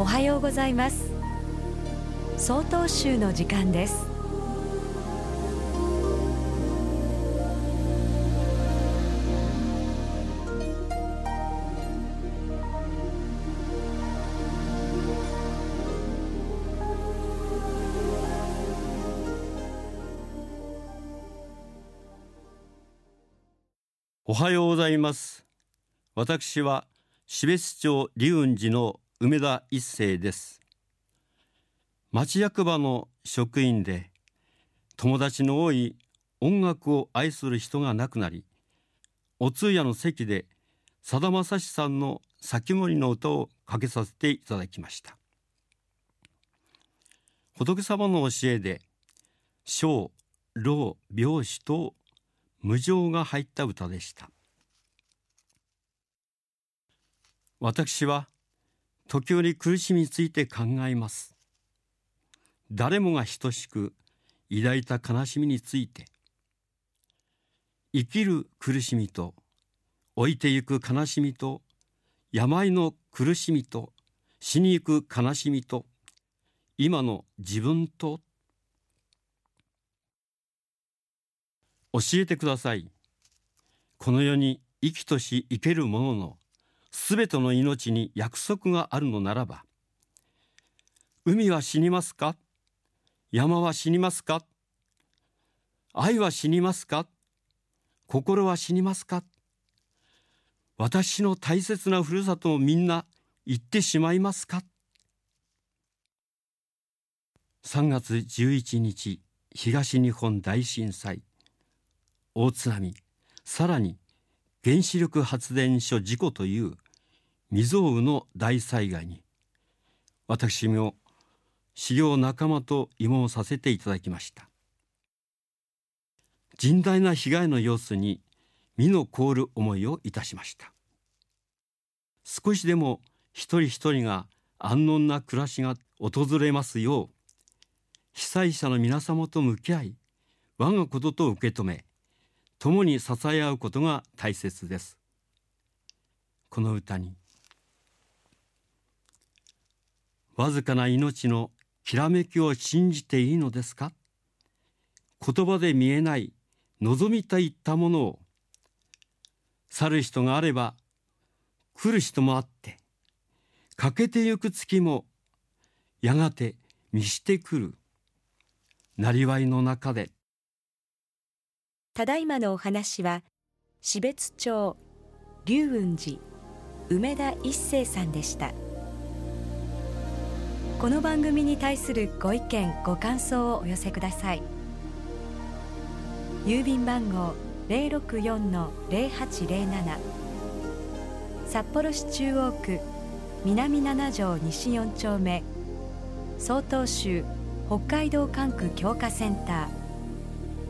おはようございます。総統集の時間です。おはようございます。私は標津町龍雲寺の梅田一世です。町役場の職員で友達の多い音楽を愛する人が亡くなりお通夜の席でさだまさしさんの先森の歌をかけさせていただきました。仏様の教えで小老病死と無常が入った歌でした。私は時折苦しみについて考えます誰もが等しく抱いた悲しみについて生きる苦しみと置いてゆく悲しみと病の苦しみと死にゆく悲しみと今の自分と教えてください。この世に生きとし生ける者のすべての命に約束があるのならば、海は死にますか？山は死にますか？愛は死にますか？心は死にますか？私の大切なふるさとをみんな行ってしまいますか？3月11日東日本大震災。大津波。さらに原子力発電所事故という未曾有の大災害に私も修行仲間と慰問させていただきました。甚大な被害の様子に身の凍る思いをいたしました。少しでも一人一人が安穏な暮らしが訪れますよう被災者の皆様と向き合い我がことと受け止め共に支え合うことが大切です。この歌にわずかな命のきらめきを信じていいのですか？言葉で見えない望みといったものを去る人があれば来る人もあって欠けてゆく月もやがて見してくるなりわいの中でただいまのお話は標津町龍雲寺梅田一生さんでした。この番組に対するご意見ご感想をお寄せください。郵便番号064-0807札幌市中央区南七条西4丁目曹洞州北海道管区強化センター。